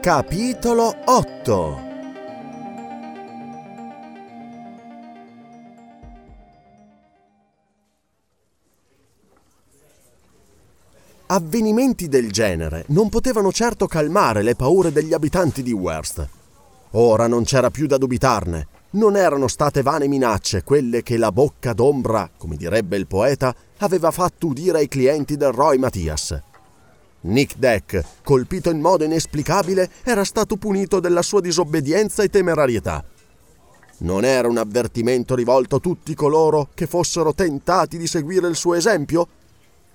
Capitolo 8 Avvenimenti del genere non potevano certo calmare le paure degli abitanti di Worst. Ora non c'era più da dubitarne. Non erano state vane minacce quelle che la bocca d'ombra, come direbbe il poeta, aveva fatto udire ai clienti del Roy Mattias. Nick Deck, colpito in modo inesplicabile, era stato punito della sua disobbedienza e temerarietà. Non era un avvertimento rivolto a tutti coloro che fossero tentati di seguire il suo esempio?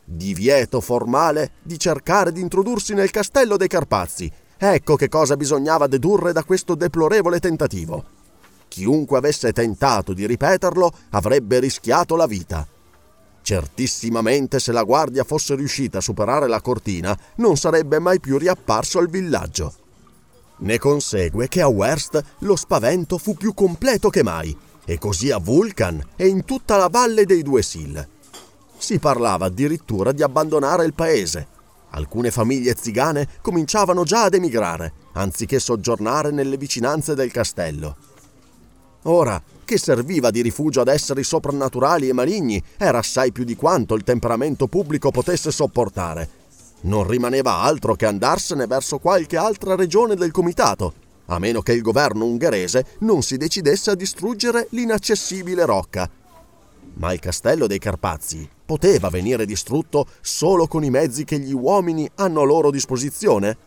Divieto formale di cercare di introdursi nel castello dei Carpazzi. Ecco che cosa bisognava dedurre da questo deplorevole tentativo. Chiunque avesse tentato di ripeterlo avrebbe rischiato la vita. Certissimamente se la guardia fosse riuscita a superare la cortina, non sarebbe mai più riapparso al villaggio. Ne consegue che a Werst lo spavento fu più completo che mai, e così a Vulcan e in tutta la valle dei due Sil. Si parlava addirittura di abbandonare il paese. Alcune famiglie zigane cominciavano già ad emigrare, anziché soggiornare nelle vicinanze del castello. Ora, che serviva di rifugio ad esseri soprannaturali e maligni, era assai più di quanto il temperamento pubblico potesse sopportare. Non rimaneva altro che andarsene verso qualche altra regione del comitato, a meno che il governo ungherese non si decidesse a distruggere l'inaccessibile rocca. Ma il castello dei Carpazi poteva venire distrutto solo con i mezzi che gli uomini hanno a loro disposizione?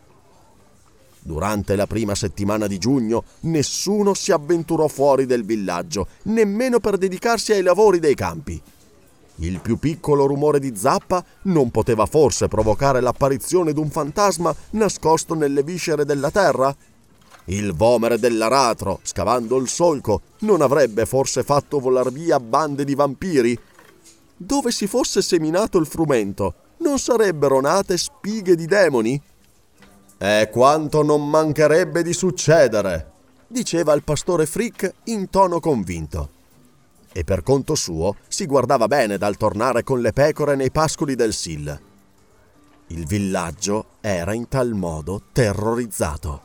Durante la prima settimana di giugno nessuno si avventurò fuori del villaggio, nemmeno per dedicarsi ai lavori dei campi. Il più piccolo rumore di zappa non poteva forse provocare l'apparizione d'un fantasma nascosto nelle viscere della terra? Il vomere dell'aratro, scavando il solco, non avrebbe forse fatto volar via bande di vampiri? Dove si fosse seminato il frumento, non sarebbero nate spighe di demoni? È quanto non mancherebbe di succedere, diceva il pastore Frick in tono convinto. E per conto suo si guardava bene dal tornare con le pecore nei pascoli del Sil. Il villaggio era in tal modo terrorizzato.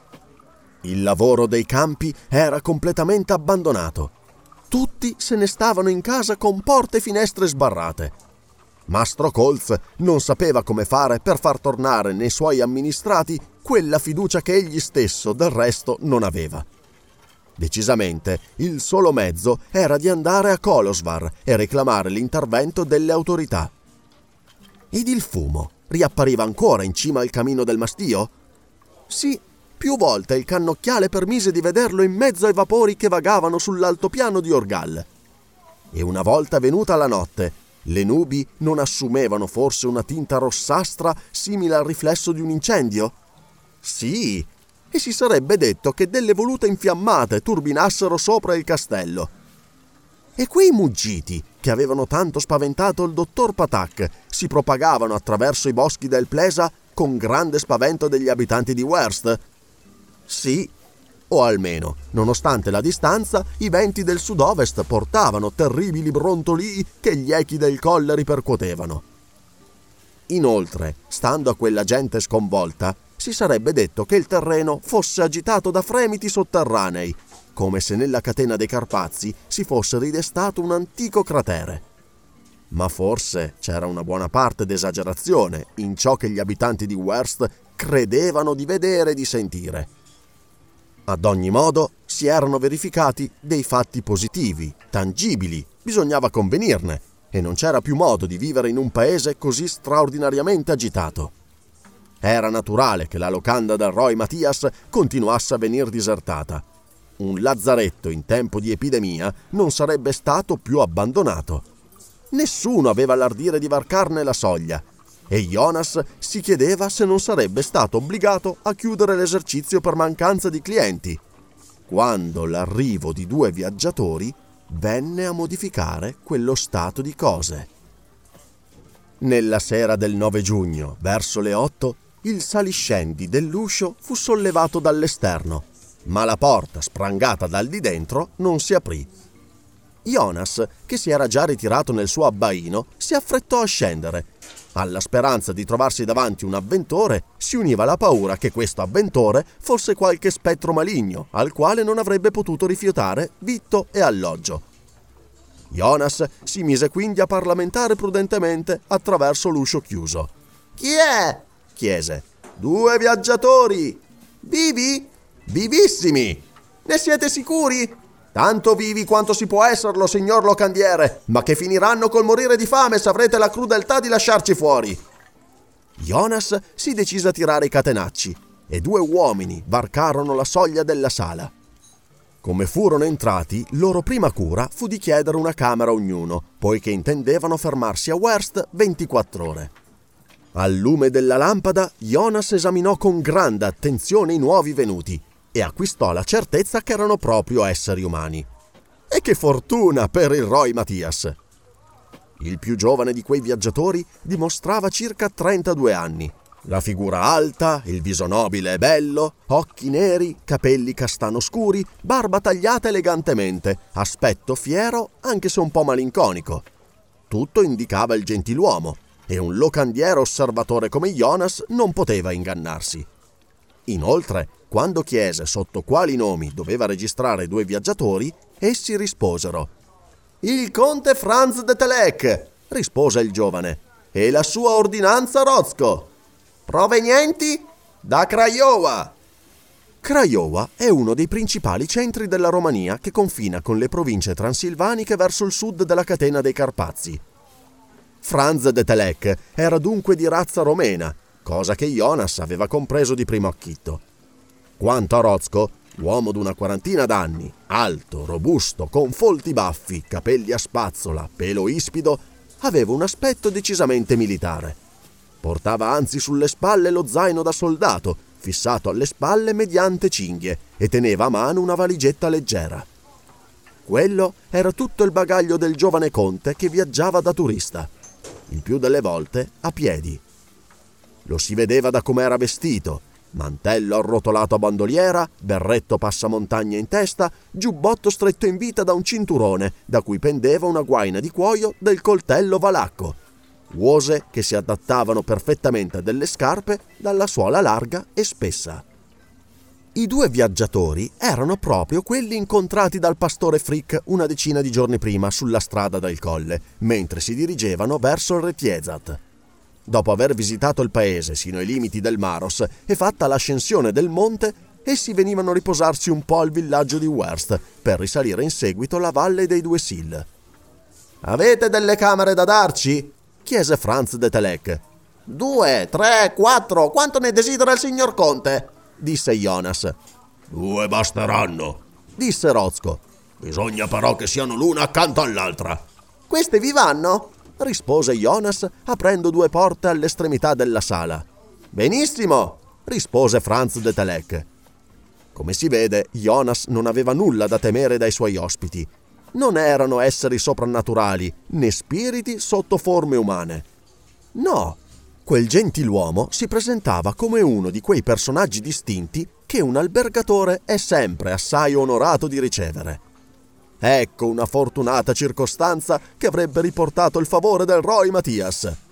Il lavoro dei campi era completamente abbandonato. Tutti se ne stavano in casa con porte e finestre sbarrate Mastro Colz non sapeva come fare per far tornare nei suoi amministrati quella fiducia che egli stesso del resto non aveva. Decisamente, il solo mezzo era di andare a Kolosvar e reclamare l'intervento delle autorità. Ed il fumo riappariva ancora in cima al camino del mastio? Sì, più volte il cannocchiale permise di vederlo in mezzo ai vapori che vagavano sull'altopiano di Orgal. E una volta venuta la notte, le nubi non assumevano forse una tinta rossastra simile al riflesso di un incendio? Sì, e si sarebbe detto che delle volute infiammate turbinassero sopra il castello. E quei muggiti, che avevano tanto spaventato il dottor Patak, si propagavano attraverso i boschi del Plesa con grande spavento degli abitanti di Werst? Sì, o almeno, nonostante la distanza, i venti del sud-ovest portavano terribili brontolii che gli echi del colle ripercuotevano. Inoltre, stando a quella gente sconvolta, si sarebbe detto che il terreno fosse agitato da fremiti sotterranei, come se nella catena dei Carpazi si fosse ridestato un antico cratere. Ma forse c'era una buona parte d'esagerazione in ciò che gli abitanti di Werst credevano di vedere e di sentire. Ad ogni modo, si erano verificati dei fatti positivi, tangibili, bisognava convenirne, e non c'era più modo di vivere in un paese così straordinariamente agitato. Era naturale che la locanda del Roy Mattias continuasse a venir disertata. Un lazzaretto in tempo di epidemia non sarebbe stato più abbandonato. Nessuno aveva l'ardire di varcarne la soglia e Jonas si chiedeva se non sarebbe stato obbligato a chiudere l'esercizio per mancanza di clienti, quando l'arrivo di due viaggiatori venne a modificare quello stato di cose. Nella sera del 9 giugno, verso le 8, il saliscendi dell'uscio fu sollevato dall'esterno, ma la porta, sprangata dal di dentro, non si aprì. Jonas, che si era già ritirato nel suo abbaino, si affrettò a scendere. Alla speranza di trovarsi davanti un avventore si univa la paura che questo avventore fosse qualche spettro maligno al quale non avrebbe potuto rifiutare vitto e alloggio. Jonas si mise quindi a parlamentare prudentemente attraverso l'uscio chiuso. Chi è? chiese. Due viaggiatori. Vivi? Vivissimi. Ne siete sicuri? Tanto vivi quanto si può esserlo, signor locandiere, ma che finiranno col morire di fame se avrete la crudeltà di lasciarci fuori. Jonas si decise a tirare i catenacci e due uomini varcarono la soglia della sala. Come furono entrati, loro prima cura fu di chiedere una camera a ognuno, poiché intendevano fermarsi a Werst 24 ore. Al lume della lampada, Jonas esaminò con grande attenzione i nuovi venuti e acquistò la certezza che erano proprio esseri umani. E che fortuna per il Roy Mattias! Il più giovane di quei viaggiatori dimostrava circa 32 anni. La figura alta, il viso nobile e bello, occhi neri, capelli castano scuri, barba tagliata elegantemente, aspetto fiero anche se un po' malinconico. Tutto indicava il gentiluomo e un locandiere osservatore come Jonas non poteva ingannarsi. Inoltre, quando chiese sotto quali nomi doveva registrare due viaggiatori, essi risposero. Il conte Franz de Telec, rispose il giovane, e la sua ordinanza Rozco. Provenienti da Craiova. Craiova è uno dei principali centri della Romania che confina con le province transilvaniche verso il sud della catena dei Carpazi. Franz de Telec era dunque di razza romena, cosa che Jonas aveva compreso di primo acchitto. Quanto a Rozco, uomo d'una quarantina d'anni, alto, robusto, con folti baffi, capelli a spazzola, pelo ispido, aveva un aspetto decisamente militare. Portava anzi sulle spalle lo zaino da soldato, fissato alle spalle mediante cinghie, e teneva a mano una valigetta leggera. Quello era tutto il bagaglio del giovane conte che viaggiava da turista, il più delle volte a piedi. Lo si vedeva da come era vestito, mantello arrotolato a bandoliera, berretto passamontagna in testa, giubbotto stretto in vita da un cinturone da cui pendeva una guaina di cuoio del coltello valacco, uose che si adattavano perfettamente a delle scarpe dalla suola larga e spessa. I due viaggiatori erano proprio quelli incontrati dal pastore Frick una decina di giorni prima sulla strada del colle, mentre si dirigevano verso il Retiezat. Dopo aver visitato il paese sino ai limiti del Maros e fatta l'ascensione del monte, essi venivano a riposarsi un po' al villaggio di Werst per risalire in seguito la valle dei due Sill. Avete delle camere da darci? chiese Franz de Telec. Due, tre, quattro, quanto ne desidera il signor Conte? disse Jonas. Due basteranno, disse Rozco. Bisogna però che siano l'una accanto all'altra. Queste vi vanno? Rispose Jonas aprendo due porte all'estremità della sala. Benissimo, rispose Franz de Telec. Come si vede, Jonas non aveva nulla da temere dai suoi ospiti. Non erano esseri soprannaturali, né spiriti sotto forme umane. No, quel gentiluomo si presentava come uno di quei personaggi distinti che un albergatore è sempre assai onorato di ricevere. Ecco una fortunata circostanza che avrebbe riportato il favore del Roy Mattias.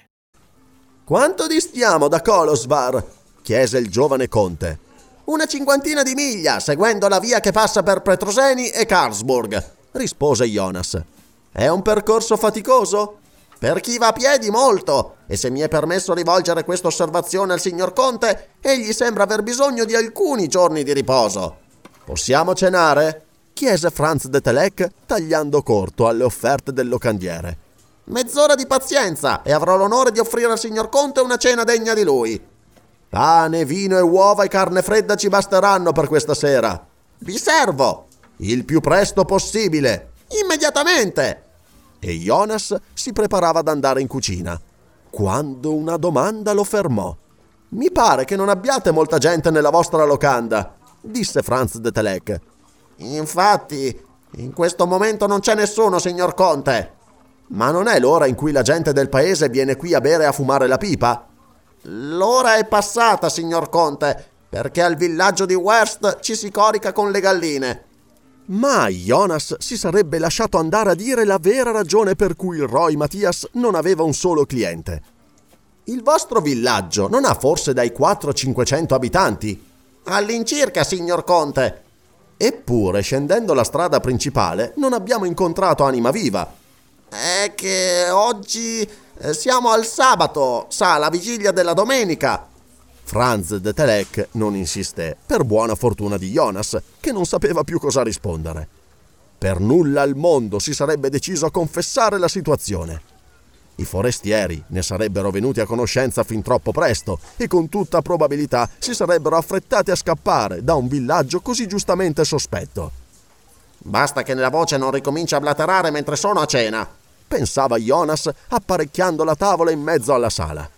Quanto distiamo da Kolosvar? chiese il giovane conte. Una cinquantina di miglia, seguendo la via che passa per Petroseni e Karlsburg, rispose Jonas. È un percorso faticoso? Per chi va a piedi molto, e se mi è permesso rivolgere questa osservazione al signor Conte, egli sembra aver bisogno di alcuni giorni di riposo. Possiamo cenare? chiese Franz de Telec, tagliando corto alle offerte del locandiere. Mezz'ora di pazienza e avrò l'onore di offrire al signor Conte una cena degna di lui. Pane, vino e uova e carne fredda ci basteranno per questa sera. Vi servo. Il più presto possibile. Immediatamente. E Jonas si preparava ad andare in cucina, quando una domanda lo fermò. Mi pare che non abbiate molta gente nella vostra locanda, disse Franz de Telec. Infatti, in questo momento non c'è nessuno, signor Conte. Ma non è l'ora in cui la gente del paese viene qui a bere e a fumare la pipa? L'ora è passata, signor Conte, perché al villaggio di West ci si corica con le galline. Ma Jonas si sarebbe lasciato andare a dire la vera ragione per cui Roy Mattias non aveva un solo cliente. Il vostro villaggio non ha forse dai 400-500 abitanti? All'incirca, signor Conte. Eppure, scendendo la strada principale, non abbiamo incontrato anima viva. È che oggi eh, siamo al sabato, sa, la vigilia della domenica. Franz de Telec non insisté, per buona fortuna di Jonas, che non sapeva più cosa rispondere. Per nulla al mondo si sarebbe deciso a confessare la situazione. I forestieri ne sarebbero venuti a conoscenza fin troppo presto e con tutta probabilità si sarebbero affrettati a scappare da un villaggio così giustamente sospetto. Basta che la voce non ricominci a blaterare mentre sono a cena, pensava Jonas apparecchiando la tavola in mezzo alla sala.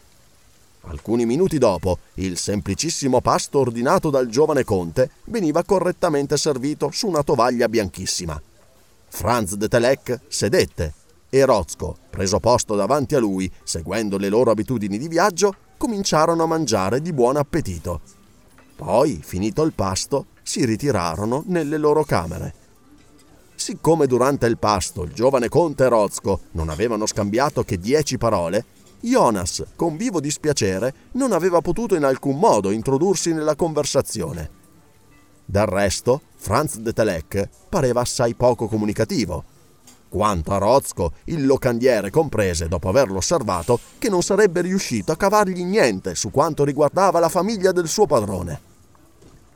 Alcuni minuti dopo, il semplicissimo pasto ordinato dal giovane conte veniva correttamente servito su una tovaglia bianchissima. Franz de Telec sedette e Rozco, preso posto davanti a lui, seguendo le loro abitudini di viaggio, cominciarono a mangiare di buon appetito. Poi, finito il pasto, si ritirarono nelle loro camere. Siccome durante il pasto il giovane conte e Rozco non avevano scambiato che dieci parole, Jonas, con vivo dispiacere, non aveva potuto in alcun modo introdursi nella conversazione. Del resto, Franz de Telec pareva assai poco comunicativo. Quanto a Rozco, il locandiere comprese, dopo averlo osservato, che non sarebbe riuscito a cavargli niente su quanto riguardava la famiglia del suo padrone.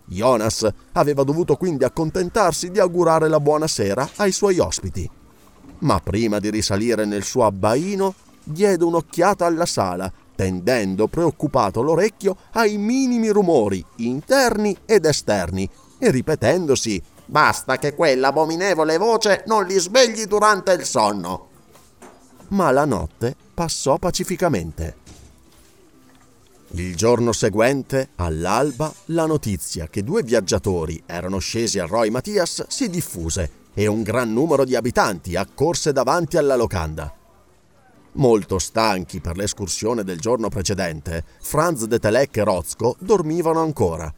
Jonas aveva dovuto quindi accontentarsi di augurare la buona sera ai suoi ospiti. Ma prima di risalire nel suo abbaino, diede un'occhiata alla sala, tendendo preoccupato l'orecchio ai minimi rumori interni ed esterni e ripetendosi Basta che quell'abominevole voce non li svegli durante il sonno. Ma la notte passò pacificamente. Il giorno seguente, all'alba, la notizia che due viaggiatori erano scesi al Roy Mattias si diffuse e un gran numero di abitanti accorse davanti alla locanda. Molto stanchi per l'escursione del giorno precedente, Franz de Telec e Rozco dormivano ancora.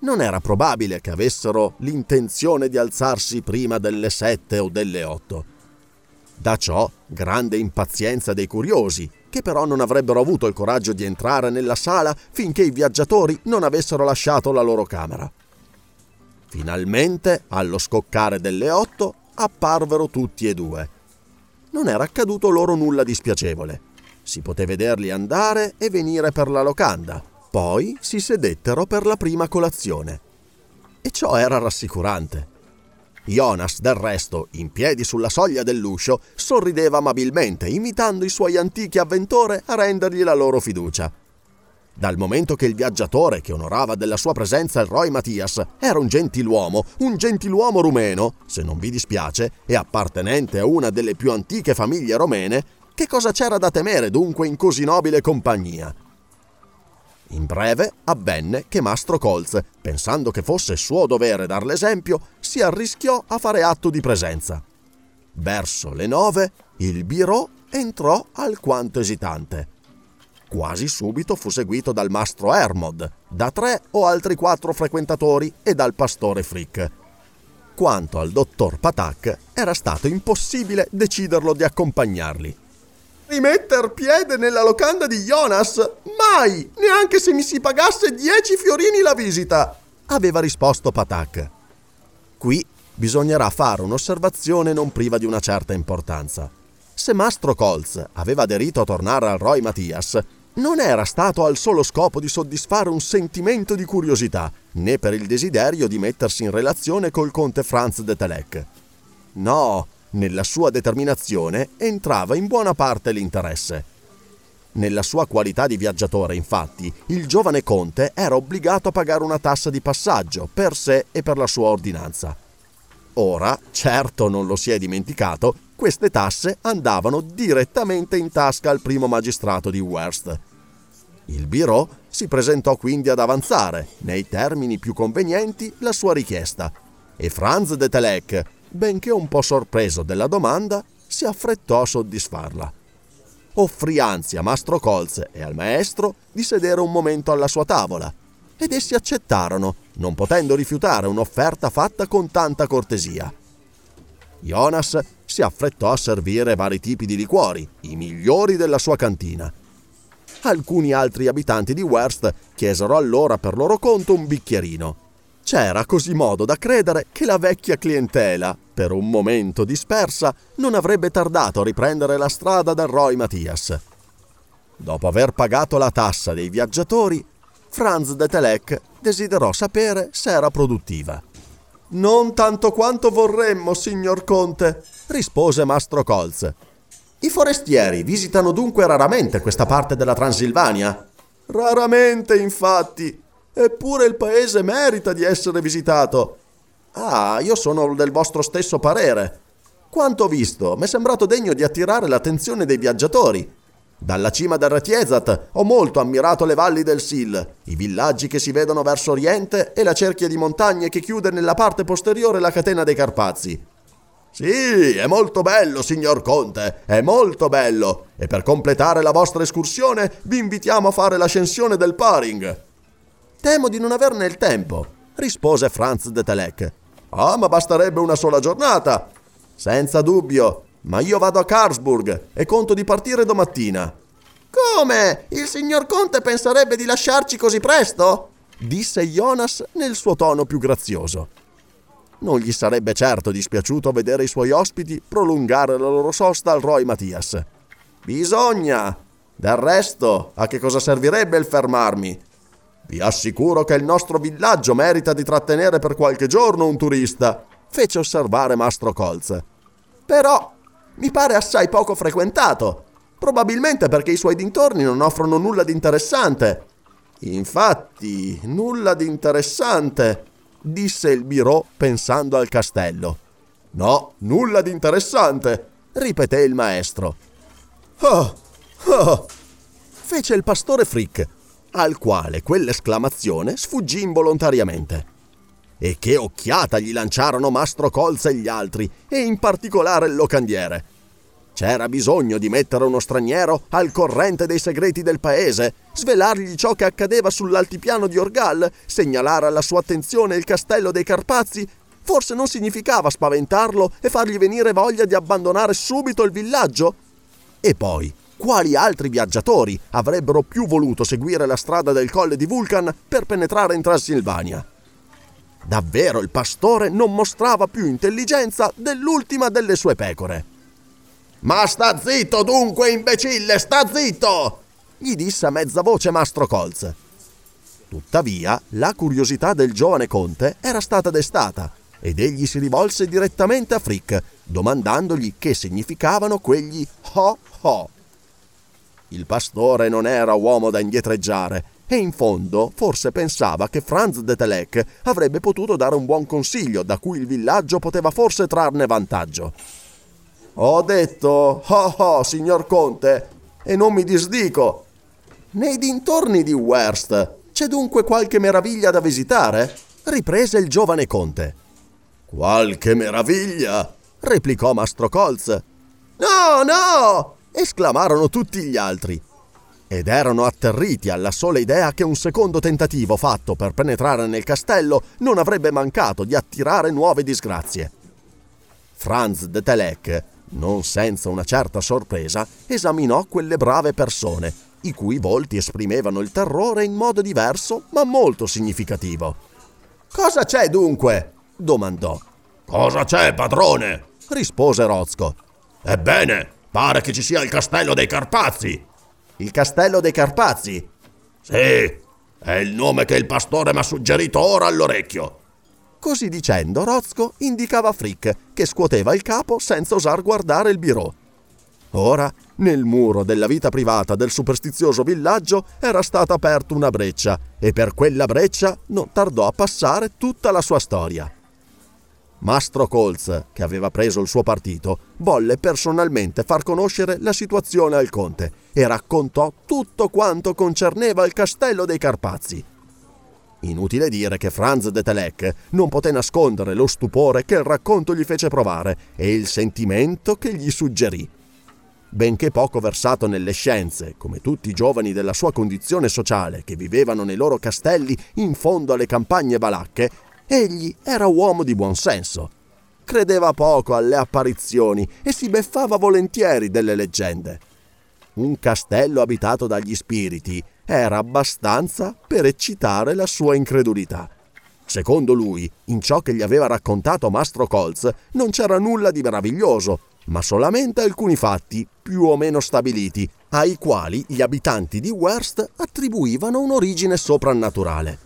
Non era probabile che avessero l'intenzione di alzarsi prima delle sette o delle otto. Da ciò grande impazienza dei curiosi, che però non avrebbero avuto il coraggio di entrare nella sala finché i viaggiatori non avessero lasciato la loro camera. Finalmente, allo scoccare delle otto, apparvero tutti e due non era accaduto loro nulla di spiacevole. Si poté vederli andare e venire per la locanda. Poi si sedettero per la prima colazione. E ciò era rassicurante. Jonas, del resto, in piedi sulla soglia dell'uscio, sorrideva amabilmente, invitando i suoi antichi avventori a rendergli la loro fiducia. Dal momento che il viaggiatore che onorava della sua presenza il Roy Mattias era un gentiluomo, un gentiluomo rumeno, se non vi dispiace, e appartenente a una delle più antiche famiglie romene, che cosa c'era da temere dunque in così nobile compagnia? In breve avvenne che Mastro Colz, pensando che fosse suo dovere dar l'esempio, si arrischiò a fare atto di presenza. Verso le nove il Biro entrò alquanto esitante. Quasi subito fu seguito dal mastro Hermod, da tre o altri quattro frequentatori e dal pastore Frick. Quanto al dottor Patak, era stato impossibile deciderlo di accompagnarli. Rimetter piede nella locanda di Jonas? Mai! Neanche se mi si pagasse dieci fiorini la visita! aveva risposto Patak. Qui bisognerà fare un'osservazione non priva di una certa importanza. Se Mastro Colz aveva aderito a tornare al Roy Mattias, non era stato al solo scopo di soddisfare un sentimento di curiosità, né per il desiderio di mettersi in relazione col conte Franz de Telec. No, nella sua determinazione entrava in buona parte l'interesse. Nella sua qualità di viaggiatore, infatti, il giovane conte era obbligato a pagare una tassa di passaggio per sé e per la sua ordinanza. Ora, certo non lo si è dimenticato, queste tasse andavano direttamente in tasca al primo magistrato di Werst. Il Biro si presentò quindi ad avanzare, nei termini più convenienti, la sua richiesta e Franz de Telec, benché un po' sorpreso della domanda, si affrettò a soddisfarla. Offrì anzi a Mastro Colz e al maestro di sedere un momento alla sua tavola, ed essi accettarono, non potendo rifiutare un'offerta fatta con tanta cortesia. Jonas si affrettò a servire vari tipi di liquori, i migliori della sua cantina. Alcuni altri abitanti di Werst chiesero allora per loro conto un bicchierino. C'era così modo da credere che la vecchia clientela, per un momento dispersa, non avrebbe tardato a riprendere la strada del Roy Mattias. Dopo aver pagato la tassa dei viaggiatori, Franz de Telec desiderò sapere se era produttiva. Non tanto quanto vorremmo, signor Conte, rispose Mastro Colz. I forestieri visitano dunque raramente questa parte della Transilvania? Raramente, infatti. Eppure il paese merita di essere visitato. Ah, io sono del vostro stesso parere. Quanto ho visto, mi è sembrato degno di attirare l'attenzione dei viaggiatori. Dalla cima del Retiezat ho molto ammirato le valli del Sil, i villaggi che si vedono verso oriente e la cerchia di montagne che chiude nella parte posteriore la catena dei Carpazi. Sì, è molto bello, signor Conte, è molto bello. E per completare la vostra escursione vi invitiamo a fare l'ascensione del Paring. Temo di non averne il tempo, rispose Franz de Telec. Ah, ma basterebbe una sola giornata. Senza dubbio, ma io vado a Karlsburg e conto di partire domattina. Come? Il signor Conte penserebbe di lasciarci così presto? disse Jonas nel suo tono più grazioso. Non gli sarebbe certo dispiaciuto vedere i suoi ospiti prolungare la loro sosta al Roy Mattias. Bisogna! Del resto, a che cosa servirebbe il fermarmi? Vi assicuro che il nostro villaggio merita di trattenere per qualche giorno un turista, fece osservare Mastro Colz. Però mi pare assai poco frequentato, probabilmente perché i suoi dintorni non offrono nulla di interessante. Infatti, nulla di interessante, disse il Biro pensando al castello. No, nulla di interessante, ripeté il maestro. Oh, oh, fece il pastore Frick, al quale quell'esclamazione sfuggì involontariamente. E che occhiata gli lanciarono Mastro Colza e gli altri, e in particolare il locandiere. C'era bisogno di mettere uno straniero al corrente dei segreti del paese, svelargli ciò che accadeva sull'altipiano di Orgal, segnalare alla sua attenzione il castello dei Carpazzi. Forse non significava spaventarlo e fargli venire voglia di abbandonare subito il villaggio? E poi, quali altri viaggiatori avrebbero più voluto seguire la strada del colle di Vulcan per penetrare in Transilvania? Davvero il pastore non mostrava più intelligenza dell'ultima delle sue pecore. Ma sta zitto dunque, imbecille, sta zitto! gli disse a mezza voce Mastro Colz. Tuttavia, la curiosità del giovane conte era stata destata ed egli si rivolse direttamente a Frick, domandandogli che significavano quegli ho ho. Il pastore non era uomo da indietreggiare e in fondo forse pensava che Franz de Telek avrebbe potuto dare un buon consiglio da cui il villaggio poteva forse trarne vantaggio. Ho detto ho ho, signor conte, e non mi disdico. Nei dintorni di Werst c'è dunque qualche meraviglia da visitare? riprese il giovane conte. Qualche meraviglia? replicò Mastro Colz. No, no! Esclamarono tutti gli altri. Ed erano atterriti alla sola idea che un secondo tentativo fatto per penetrare nel castello non avrebbe mancato di attirare nuove disgrazie. Franz de Telek, non senza una certa sorpresa, esaminò quelle brave persone, i cui volti esprimevano il terrore in modo diverso ma molto significativo. Cosa c'è dunque? domandò. Cosa c'è, padrone? rispose Rozco. Ebbene, pare che ci sia il castello dei Carpazzi. Il castello dei Carpazzi? Sì, è il nome che il pastore mi ha suggerito ora all'orecchio. Così dicendo, Rozco indicava Frick, che scuoteva il capo senza osar guardare il birò. Ora, nel muro della vita privata del superstizioso villaggio era stata aperta una breccia e per quella breccia non tardò a passare tutta la sua storia. Mastro Colz, che aveva preso il suo partito, volle personalmente far conoscere la situazione al conte e raccontò tutto quanto concerneva il castello dei Carpazzi. Inutile dire che Franz de Telek non poté nascondere lo stupore che il racconto gli fece provare e il sentimento che gli suggerì. Benché poco versato nelle scienze, come tutti i giovani della sua condizione sociale che vivevano nei loro castelli in fondo alle campagne balacche, egli era uomo di buon senso. Credeva poco alle apparizioni e si beffava volentieri delle leggende. Un castello abitato dagli spiriti era abbastanza per eccitare la sua incredulità. Secondo lui, in ciò che gli aveva raccontato Mastro Colz non c'era nulla di meraviglioso, ma solamente alcuni fatti più o meno stabiliti, ai quali gli abitanti di Werst attribuivano un'origine soprannaturale.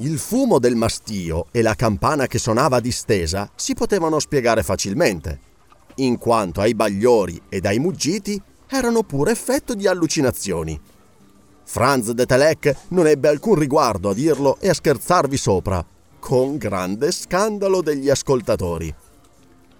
Il fumo del mastio e la campana che suonava distesa si potevano spiegare facilmente, in quanto ai bagliori ed ai muggiti erano pure effetto di allucinazioni. Franz de Telek non ebbe alcun riguardo a dirlo e a scherzarvi sopra, con grande scandalo degli ascoltatori.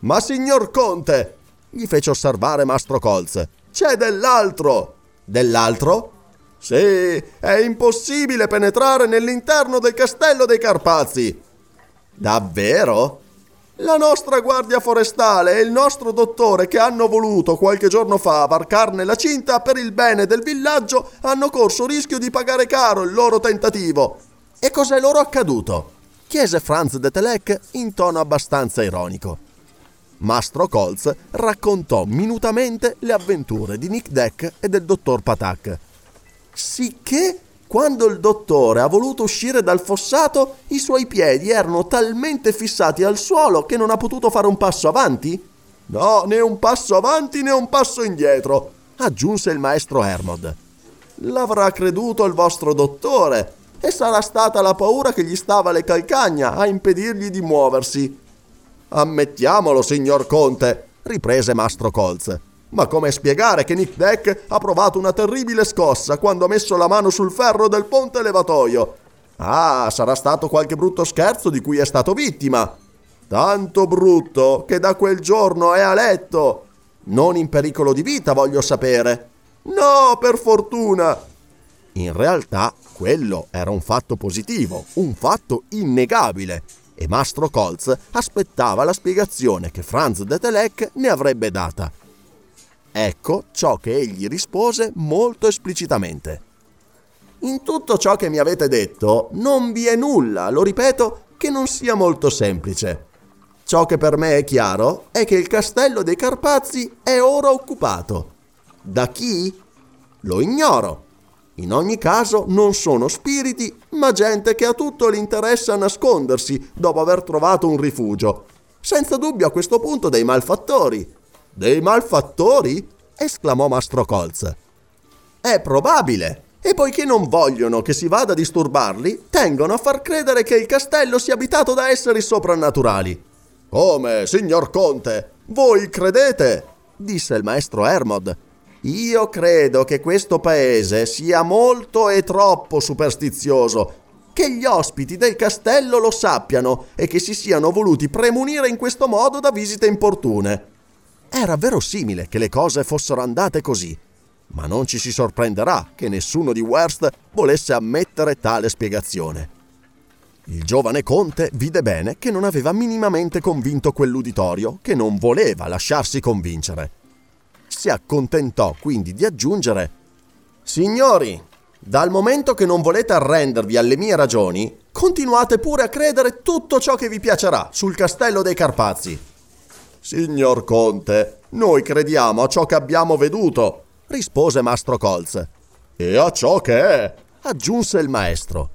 Ma signor Conte, gli fece osservare Mastro Colz, c'è dell'altro. Dell'altro? Sì, è impossibile penetrare nell'interno del castello dei Carpazzi. Davvero? La nostra guardia forestale e il nostro dottore che hanno voluto qualche giorno fa varcarne la cinta per il bene del villaggio hanno corso rischio di pagare caro il loro tentativo. E cos'è loro accaduto? chiese Franz de Telek in tono abbastanza ironico. Mastro Colz raccontò minutamente le avventure di Nick Deck e del dottor Patak sicché quando il dottore ha voluto uscire dal fossato, i suoi piedi erano talmente fissati al suolo che non ha potuto fare un passo avanti? No, né un passo avanti né un passo indietro, aggiunse il maestro Hermod. L'avrà creduto il vostro dottore e sarà stata la paura che gli stava alle calcagna a impedirgli di muoversi. Ammettiamolo, signor Conte, riprese Mastro Colz. Ma come spiegare che Nick Deck ha provato una terribile scossa quando ha messo la mano sul ferro del ponte levatoio? Ah, sarà stato qualche brutto scherzo di cui è stato vittima. Tanto brutto che da quel giorno è a letto. Non in pericolo di vita, voglio sapere. No, per fortuna. In realtà quello era un fatto positivo, un fatto innegabile, e Mastro Colz aspettava la spiegazione che Franz de Telec ne avrebbe data. Ecco ciò che egli rispose molto esplicitamente. In tutto ciò che mi avete detto non vi è nulla, lo ripeto, che non sia molto semplice. Ciò che per me è chiaro è che il castello dei Carpazzi è ora occupato. Da chi? Lo ignoro. In ogni caso non sono spiriti, ma gente che ha tutto l'interesse a nascondersi dopo aver trovato un rifugio. Senza dubbio a questo punto dei malfattori. Dei malfattori? esclamò Mastro Colz. È probabile. E poiché non vogliono che si vada a disturbarli, tengono a far credere che il castello sia abitato da esseri soprannaturali. Come, signor Conte? Voi credete? disse il maestro Hermod. Io credo che questo paese sia molto e troppo superstizioso, che gli ospiti del castello lo sappiano e che si siano voluti premunire in questo modo da visite importune. Era verosimile che le cose fossero andate così, ma non ci si sorprenderà che nessuno di Wurst volesse ammettere tale spiegazione. Il giovane conte vide bene che non aveva minimamente convinto quell'uditorio, che non voleva lasciarsi convincere si accontentò quindi di aggiungere Signori, dal momento che non volete arrendervi alle mie ragioni, continuate pure a credere tutto ciò che vi piacerà sul castello dei Carpazi. Signor Conte, noi crediamo a ciò che abbiamo veduto, rispose Mastro Colz. E a ciò che è, aggiunse il maestro.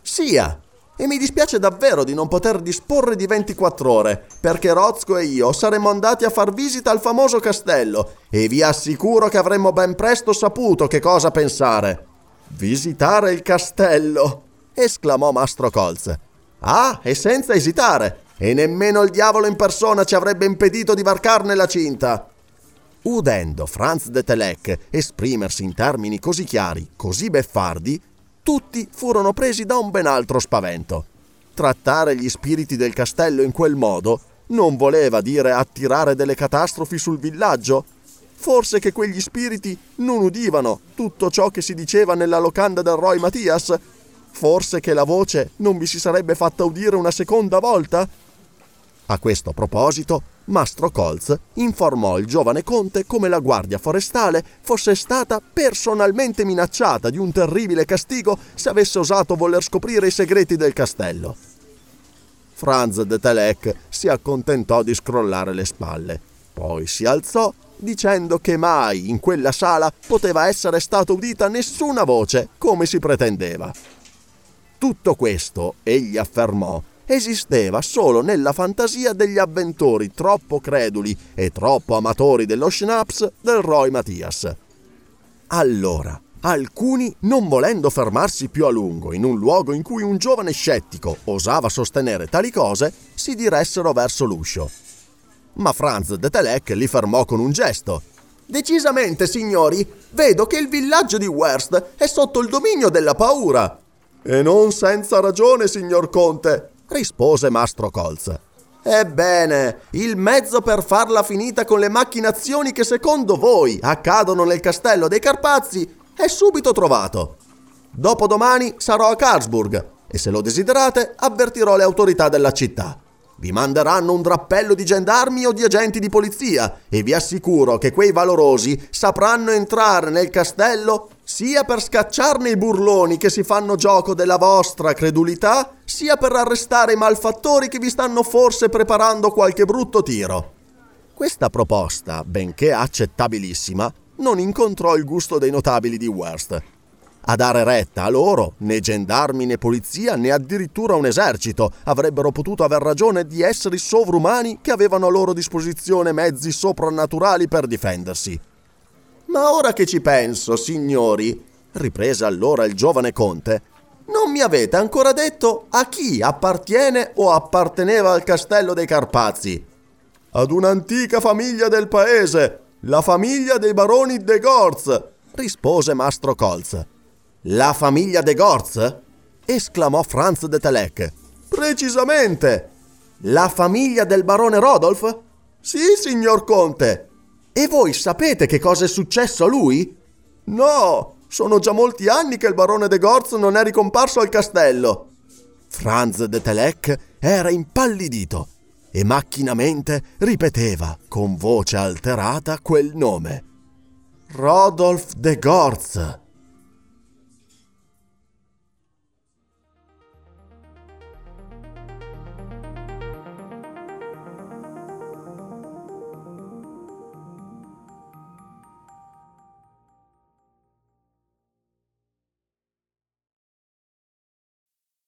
Sia, e mi dispiace davvero di non poter disporre di 24 ore, perché Rozco e io saremmo andati a far visita al famoso castello e vi assicuro che avremmo ben presto saputo che cosa pensare. Visitare il castello! esclamò Mastro Colz. Ah, e senza esitare! E nemmeno il diavolo in persona ci avrebbe impedito di varcarne la cinta. Udendo Franz de Telec esprimersi in termini così chiari, così beffardi, tutti furono presi da un ben altro spavento. Trattare gli spiriti del castello in quel modo non voleva dire attirare delle catastrofi sul villaggio? Forse che quegli spiriti non udivano tutto ciò che si diceva nella locanda del Roy Mattias? Forse che la voce non vi si sarebbe fatta udire una seconda volta? A questo proposito, Mastro Colz informò il giovane conte come la guardia forestale fosse stata personalmente minacciata di un terribile castigo se avesse osato voler scoprire i segreti del castello. Franz de Telec si accontentò di scrollare le spalle, poi si alzò dicendo che mai in quella sala poteva essere stata udita nessuna voce come si pretendeva. Tutto questo, egli affermò, esisteva solo nella fantasia degli avventori troppo creduli e troppo amatori dello schnapps del Roy Mattias. Allora, alcuni, non volendo fermarsi più a lungo in un luogo in cui un giovane scettico osava sostenere tali cose, si diressero verso l'uscio. Ma Franz de Telec li fermò con un gesto. Decisamente, signori, vedo che il villaggio di Werst è sotto il dominio della paura. E non senza ragione, signor Conte, rispose Mastro Colz. Ebbene, il mezzo per farla finita con le macchinazioni che secondo voi accadono nel castello dei Carpazzi è subito trovato. Dopodomani sarò a Karlsburg e se lo desiderate avvertirò le autorità della città. Vi manderanno un drappello di gendarmi o di agenti di polizia e vi assicuro che quei valorosi sapranno entrare nel castello sia per scacciarne i burloni che si fanno gioco della vostra credulità, sia per arrestare i malfattori che vi stanno forse preparando qualche brutto tiro. Questa proposta, benché accettabilissima, non incontrò il gusto dei notabili di Wurst. A dare retta a loro, né gendarmi né polizia né addirittura un esercito avrebbero potuto aver ragione di esseri sovrumani che avevano a loro disposizione mezzi soprannaturali per difendersi. Ma ora che ci penso, signori, riprese allora il giovane conte, non mi avete ancora detto a chi appartiene o apparteneva al castello dei Carpazzi. Ad un'antica famiglia del paese, La famiglia dei baroni de Gorz, rispose Mastro Colz. La famiglia de Gorz? esclamò Franz de Telec. Precisamente. La famiglia del barone Rodolf? Sì, signor Conte. E voi sapete che cosa è successo a lui? No, sono già molti anni che il barone de Gorz non è ricomparso al castello. Franz de Telec era impallidito e macchinamente ripeteva con voce alterata quel nome. Rodolf de Gorz.